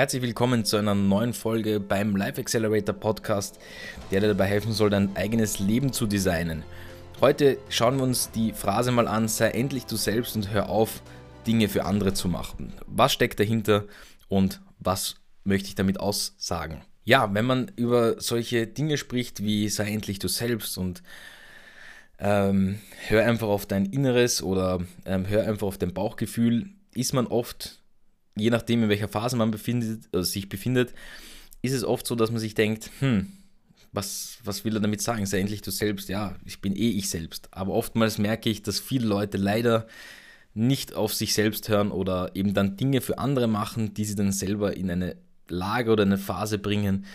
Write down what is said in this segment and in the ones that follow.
Herzlich willkommen zu einer neuen Folge beim Life Accelerator Podcast, der dir dabei helfen soll, dein eigenes Leben zu designen. Heute schauen wir uns die Phrase mal an, sei endlich du selbst und hör auf, Dinge für andere zu machen. Was steckt dahinter und was möchte ich damit aussagen? Ja, wenn man über solche Dinge spricht wie sei endlich du selbst und ähm, hör einfach auf dein Inneres oder ähm, hör einfach auf dein Bauchgefühl, ist man oft je nachdem, in welcher Phase man befindet, also sich befindet, ist es oft so, dass man sich denkt, hm, was, was will er damit sagen? Sei endlich du selbst. Ja, ich bin eh ich selbst. Aber oftmals merke ich, dass viele Leute leider nicht auf sich selbst hören oder eben dann Dinge für andere machen, die sie dann selber in eine Lage oder eine Phase bringen,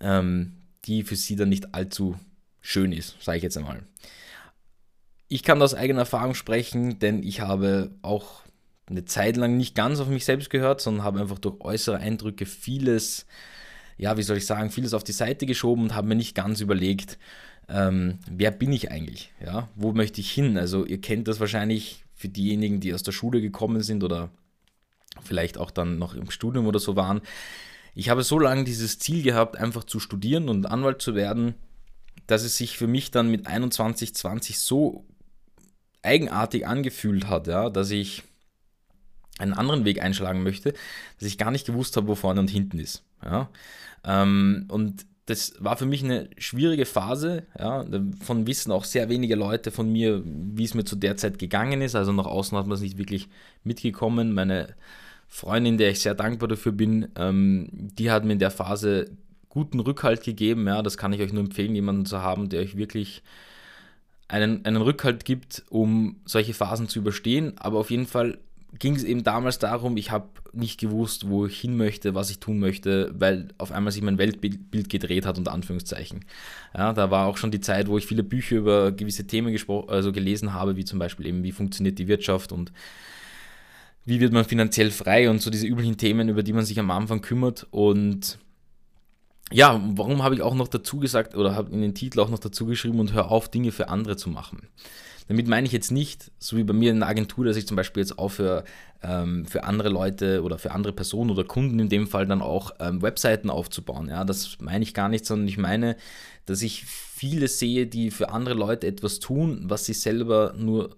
ähm, die für sie dann nicht allzu schön ist, sage ich jetzt einmal. Ich kann aus eigener Erfahrung sprechen, denn ich habe auch eine Zeit lang nicht ganz auf mich selbst gehört, sondern habe einfach durch äußere Eindrücke vieles, ja, wie soll ich sagen, vieles auf die Seite geschoben und habe mir nicht ganz überlegt, ähm, wer bin ich eigentlich? Ja, wo möchte ich hin? Also ihr kennt das wahrscheinlich für diejenigen, die aus der Schule gekommen sind oder vielleicht auch dann noch im Studium oder so waren. Ich habe so lange dieses Ziel gehabt, einfach zu studieren und Anwalt zu werden, dass es sich für mich dann mit 21, 20 so eigenartig angefühlt hat, ja, dass ich einen anderen Weg einschlagen möchte, dass ich gar nicht gewusst habe, wo vorne und hinten ist. Ja? Ähm, und das war für mich eine schwierige Phase. Ja? Von wissen auch sehr wenige Leute von mir, wie es mir zu der Zeit gegangen ist. Also nach außen hat man es nicht wirklich mitgekommen. Meine Freundin, der ich sehr dankbar dafür bin, ähm, die hat mir in der Phase guten Rückhalt gegeben. Ja? Das kann ich euch nur empfehlen, jemanden zu haben, der euch wirklich einen, einen Rückhalt gibt, um solche Phasen zu überstehen. Aber auf jeden Fall ging es eben damals darum, ich habe nicht gewusst, wo ich hin möchte, was ich tun möchte, weil auf einmal sich mein Weltbild gedreht hat, unter Anführungszeichen. Ja, da war auch schon die Zeit, wo ich viele Bücher über gewisse Themen also gelesen habe, wie zum Beispiel eben, wie funktioniert die Wirtschaft und wie wird man finanziell frei und so diese üblichen Themen, über die man sich am Anfang kümmert. Und ja, warum habe ich auch noch dazu gesagt oder habe in den Titel auch noch dazu geschrieben und hör auf, Dinge für andere zu machen. Damit meine ich jetzt nicht, so wie bei mir in der Agentur, dass ich zum Beispiel jetzt aufhöre, ähm, für andere Leute oder für andere Personen oder Kunden in dem Fall dann auch ähm, Webseiten aufzubauen. Ja, das meine ich gar nicht, sondern ich meine, dass ich viele sehe, die für andere Leute etwas tun, was sie selber nur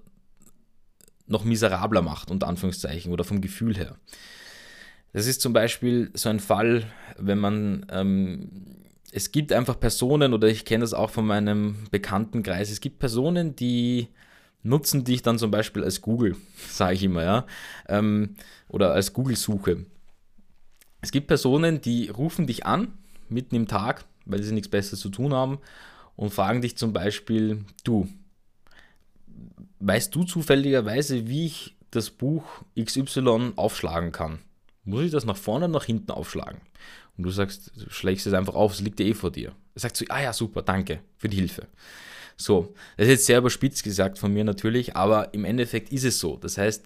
noch miserabler macht, unter Anführungszeichen, oder vom Gefühl her. Das ist zum Beispiel so ein Fall, wenn man ähm, es gibt einfach Personen, oder ich kenne das auch von meinem Bekanntenkreis, es gibt Personen, die nutzen dich dann zum Beispiel als Google, sage ich immer, ja, ähm, oder als Google-Suche. Es gibt Personen, die rufen dich an, mitten im Tag, weil sie nichts Besseres zu tun haben, und fragen dich zum Beispiel, du, weißt du zufälligerweise, wie ich das Buch XY aufschlagen kann? Muss ich das nach vorne oder nach hinten aufschlagen? Und du sagst, du schlägst es einfach auf, es liegt ja eh vor dir. Er sagt so, ah ja, super, danke für die Hilfe. So, das ist jetzt sehr überspitzt gesagt von mir natürlich, aber im Endeffekt ist es so. Das heißt,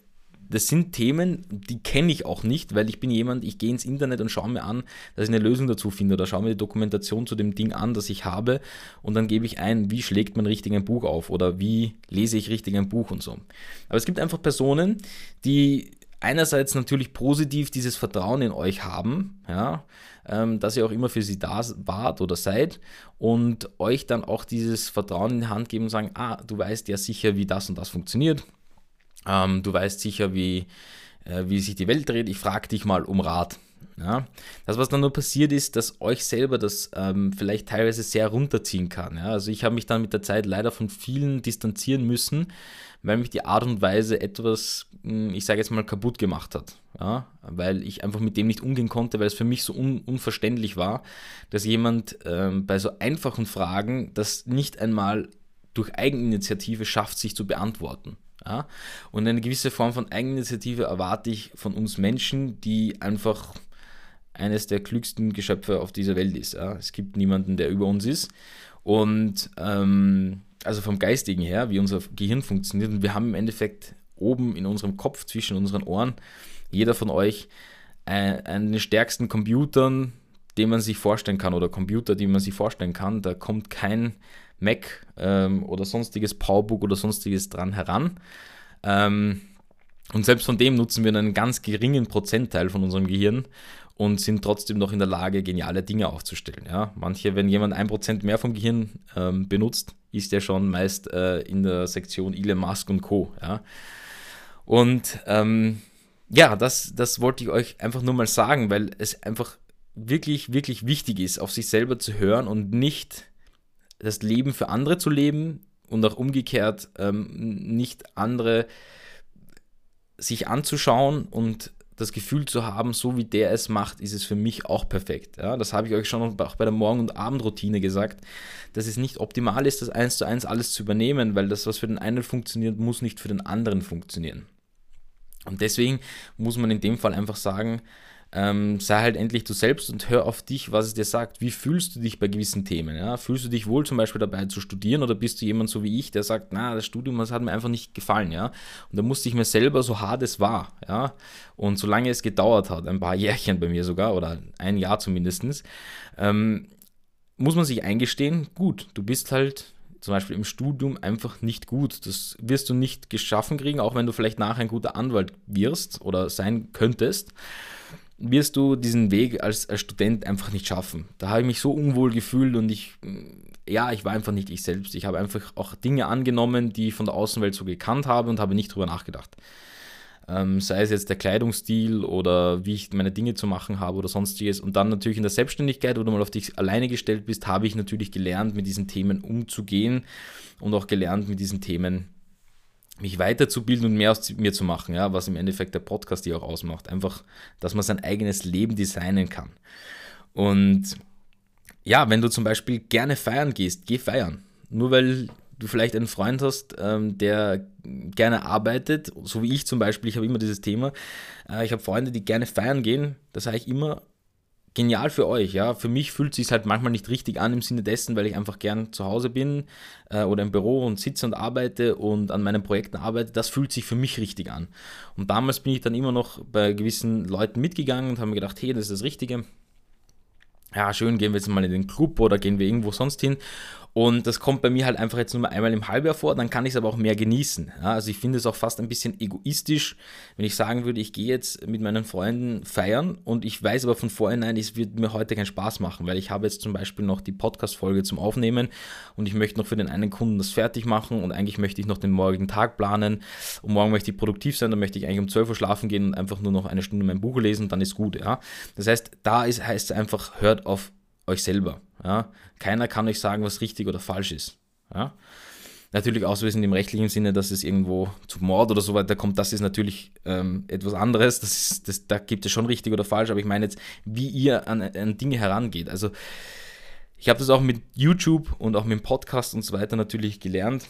das sind Themen, die kenne ich auch nicht, weil ich bin jemand, ich gehe ins Internet und schaue mir an, dass ich eine Lösung dazu finde oder schaue mir die Dokumentation zu dem Ding an, das ich habe und dann gebe ich ein, wie schlägt man richtig ein Buch auf oder wie lese ich richtig ein Buch und so. Aber es gibt einfach Personen, die einerseits natürlich positiv dieses Vertrauen in euch haben, ja, ähm, dass ihr auch immer für sie da wart oder seid und euch dann auch dieses Vertrauen in die Hand geben und sagen, ah, du weißt ja sicher, wie das und das funktioniert, ähm, du weißt sicher, wie, äh, wie sich die Welt dreht, ich frage dich mal um Rat. Ja, das, was dann nur passiert ist, dass euch selber das ähm, vielleicht teilweise sehr runterziehen kann. Ja? Also ich habe mich dann mit der Zeit leider von vielen distanzieren müssen, weil mich die Art und Weise etwas, hm, ich sage jetzt mal, kaputt gemacht hat. Ja? Weil ich einfach mit dem nicht umgehen konnte, weil es für mich so un unverständlich war, dass jemand ähm, bei so einfachen Fragen das nicht einmal durch Eigeninitiative schafft, sich zu beantworten. Ja? Und eine gewisse Form von Eigeninitiative erwarte ich von uns Menschen, die einfach eines der klügsten Geschöpfe auf dieser Welt ist. Ja? Es gibt niemanden, der über uns ist. Und ähm, also vom Geistigen her, wie unser Gehirn funktioniert. Und wir haben im Endeffekt oben in unserem Kopf, zwischen unseren Ohren, jeder von euch, äh, einen der stärksten Computern, den man sich vorstellen kann, oder Computer, die man sich vorstellen kann. Da kommt kein Mac ähm, oder sonstiges Powerbook oder sonstiges dran heran. Ähm, und selbst von dem nutzen wir einen ganz geringen Prozentteil von unserem Gehirn. Und sind trotzdem noch in der Lage, geniale Dinge aufzustellen. Ja? Manche, wenn jemand ein Prozent mehr vom Gehirn ähm, benutzt, ist der schon meist äh, in der Sektion Elon Musk und Co. Ja? Und ähm, ja, das, das wollte ich euch einfach nur mal sagen, weil es einfach wirklich, wirklich wichtig ist, auf sich selber zu hören und nicht das Leben für andere zu leben und auch umgekehrt ähm, nicht andere sich anzuschauen und das Gefühl zu haben, so wie der es macht, ist es für mich auch perfekt. Ja, das habe ich euch schon auch bei der Morgen- und Abendroutine gesagt, dass es nicht optimal ist, das eins zu eins alles zu übernehmen, weil das, was für den einen funktioniert, muss nicht für den anderen funktionieren. Und deswegen muss man in dem Fall einfach sagen, ähm, sei halt endlich du selbst und hör auf dich, was es dir sagt. Wie fühlst du dich bei gewissen Themen? Ja? Fühlst du dich wohl zum Beispiel dabei zu studieren oder bist du jemand so wie ich, der sagt, na, das Studium, das hat mir einfach nicht gefallen, ja? Und da musste ich mir selber, so hart es war, ja, und solange es gedauert hat, ein paar Jährchen bei mir sogar, oder ein Jahr zumindest, ähm, muss man sich eingestehen, gut, du bist halt zum Beispiel im Studium einfach nicht gut. Das wirst du nicht geschaffen kriegen, auch wenn du vielleicht nachher ein guter Anwalt wirst oder sein könntest wirst du diesen Weg als, als Student einfach nicht schaffen. Da habe ich mich so unwohl gefühlt und ich, ja, ich war einfach nicht ich selbst. Ich habe einfach auch Dinge angenommen, die ich von der Außenwelt so gekannt habe und habe nicht drüber nachgedacht. Ähm, sei es jetzt der Kleidungsstil oder wie ich meine Dinge zu machen habe oder sonstiges. Und dann natürlich in der Selbstständigkeit, wo du mal auf dich alleine gestellt bist, habe ich natürlich gelernt, mit diesen Themen umzugehen und auch gelernt, mit diesen Themen mich weiterzubilden und mehr aus mir zu machen, ja, was im Endeffekt der Podcast hier auch ausmacht. Einfach, dass man sein eigenes Leben designen kann. Und ja, wenn du zum Beispiel gerne feiern gehst, geh feiern. Nur weil du vielleicht einen Freund hast, ähm, der gerne arbeitet, so wie ich zum Beispiel, ich habe immer dieses Thema, äh, ich habe Freunde, die gerne feiern gehen, da sage ich immer, genial für euch, ja. Für mich fühlt es sich halt manchmal nicht richtig an im Sinne dessen, weil ich einfach gern zu Hause bin äh, oder im Büro und sitze und arbeite und an meinen Projekten arbeite. Das fühlt sich für mich richtig an. Und damals bin ich dann immer noch bei gewissen Leuten mitgegangen und habe mir gedacht, hey, das ist das Richtige. Ja, schön, gehen wir jetzt mal in den Club oder gehen wir irgendwo sonst hin. Und das kommt bei mir halt einfach jetzt nur mal einmal im Halbjahr vor, dann kann ich es aber auch mehr genießen. Ja, also ich finde es auch fast ein bisschen egoistisch, wenn ich sagen würde, ich gehe jetzt mit meinen Freunden feiern und ich weiß aber von vornherein, es wird mir heute keinen Spaß machen, weil ich habe jetzt zum Beispiel noch die Podcast-Folge zum Aufnehmen und ich möchte noch für den einen Kunden das fertig machen und eigentlich möchte ich noch den morgigen Tag planen und morgen möchte ich produktiv sein, dann möchte ich eigentlich um 12 Uhr schlafen gehen und einfach nur noch eine Stunde mein Buch lesen, dann ist gut. Ja? Das heißt, da ist, heißt es einfach, hört auf euch selber. Ja? Keiner kann euch sagen, was richtig oder falsch ist. Ja? Natürlich ausweisen im rechtlichen Sinne, dass es irgendwo zu Mord oder so weiter kommt, das ist natürlich ähm, etwas anderes. Das ist, das, da gibt es schon richtig oder falsch, aber ich meine jetzt, wie ihr an, an Dinge herangeht. Also ich habe das auch mit YouTube und auch mit dem Podcast und so weiter natürlich gelernt.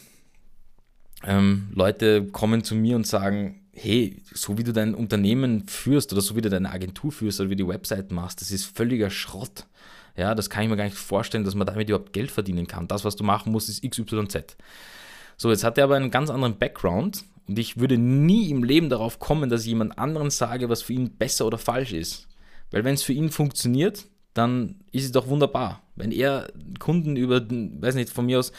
Ähm, Leute kommen zu mir und sagen, hey, so wie du dein Unternehmen führst oder so wie du deine Agentur führst oder wie du die Website machst, das ist völliger Schrott. Ja, das kann ich mir gar nicht vorstellen, dass man damit überhaupt Geld verdienen kann. Das, was du machen musst, ist XYZ. So, jetzt hat er aber einen ganz anderen Background und ich würde nie im Leben darauf kommen, dass ich jemand anderen sage, was für ihn besser oder falsch ist. Weil wenn es für ihn funktioniert, dann ist es doch wunderbar. Wenn er Kunden über, weiß nicht, von mir aus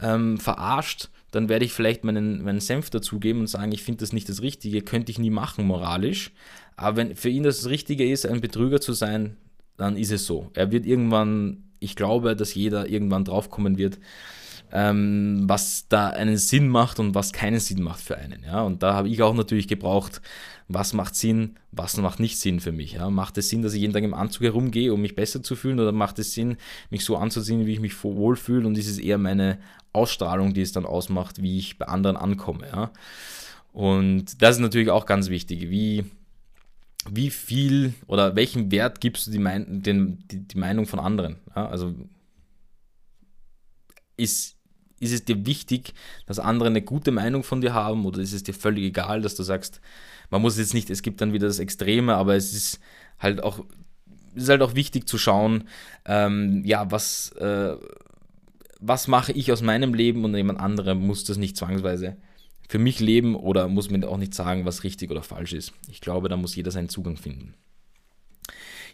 ähm, verarscht, dann werde ich vielleicht meinen, meinen Senf dazugeben und sagen, ich finde das nicht das Richtige, könnte ich nie machen moralisch. Aber wenn für ihn das Richtige ist, ein Betrüger zu sein, dann ist es so. Er wird irgendwann, ich glaube, dass jeder irgendwann draufkommen wird, ähm, was da einen Sinn macht und was keinen Sinn macht für einen. Ja? Und da habe ich auch natürlich gebraucht, was macht Sinn, was macht nicht Sinn für mich. Ja? Macht es Sinn, dass ich jeden Tag im Anzug herumgehe, um mich besser zu fühlen, oder macht es Sinn, mich so anzuziehen, wie ich mich wohlfühle? Und ist es eher meine Ausstrahlung, die es dann ausmacht, wie ich bei anderen ankomme. Ja? Und das ist natürlich auch ganz wichtig. Wie wie viel oder welchen Wert gibst du die, mein, den, die, die Meinung von anderen? Ja, also ist, ist es dir wichtig, dass andere eine gute Meinung von dir haben oder ist es dir völlig egal, dass du sagst, man muss jetzt nicht, es gibt dann wieder das Extreme, aber es ist halt auch, ist halt auch wichtig zu schauen, ähm, ja, was, äh, was mache ich aus meinem Leben und jemand anderer muss das nicht zwangsweise für mich leben oder muss mir auch nicht sagen, was richtig oder falsch ist. Ich glaube, da muss jeder seinen Zugang finden.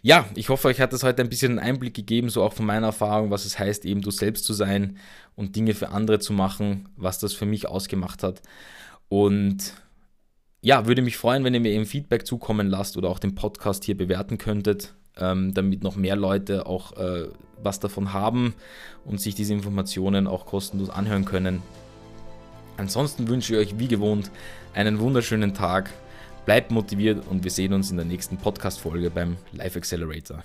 Ja, ich hoffe, euch hat das heute ein bisschen einen Einblick gegeben, so auch von meiner Erfahrung, was es heißt, eben du selbst zu sein und Dinge für andere zu machen, was das für mich ausgemacht hat. Und ja, würde mich freuen, wenn ihr mir eben Feedback zukommen lasst oder auch den Podcast hier bewerten könntet, ähm, damit noch mehr Leute auch äh, was davon haben und sich diese Informationen auch kostenlos anhören können. Ansonsten wünsche ich euch wie gewohnt einen wunderschönen Tag. Bleibt motiviert und wir sehen uns in der nächsten Podcast-Folge beim Life Accelerator.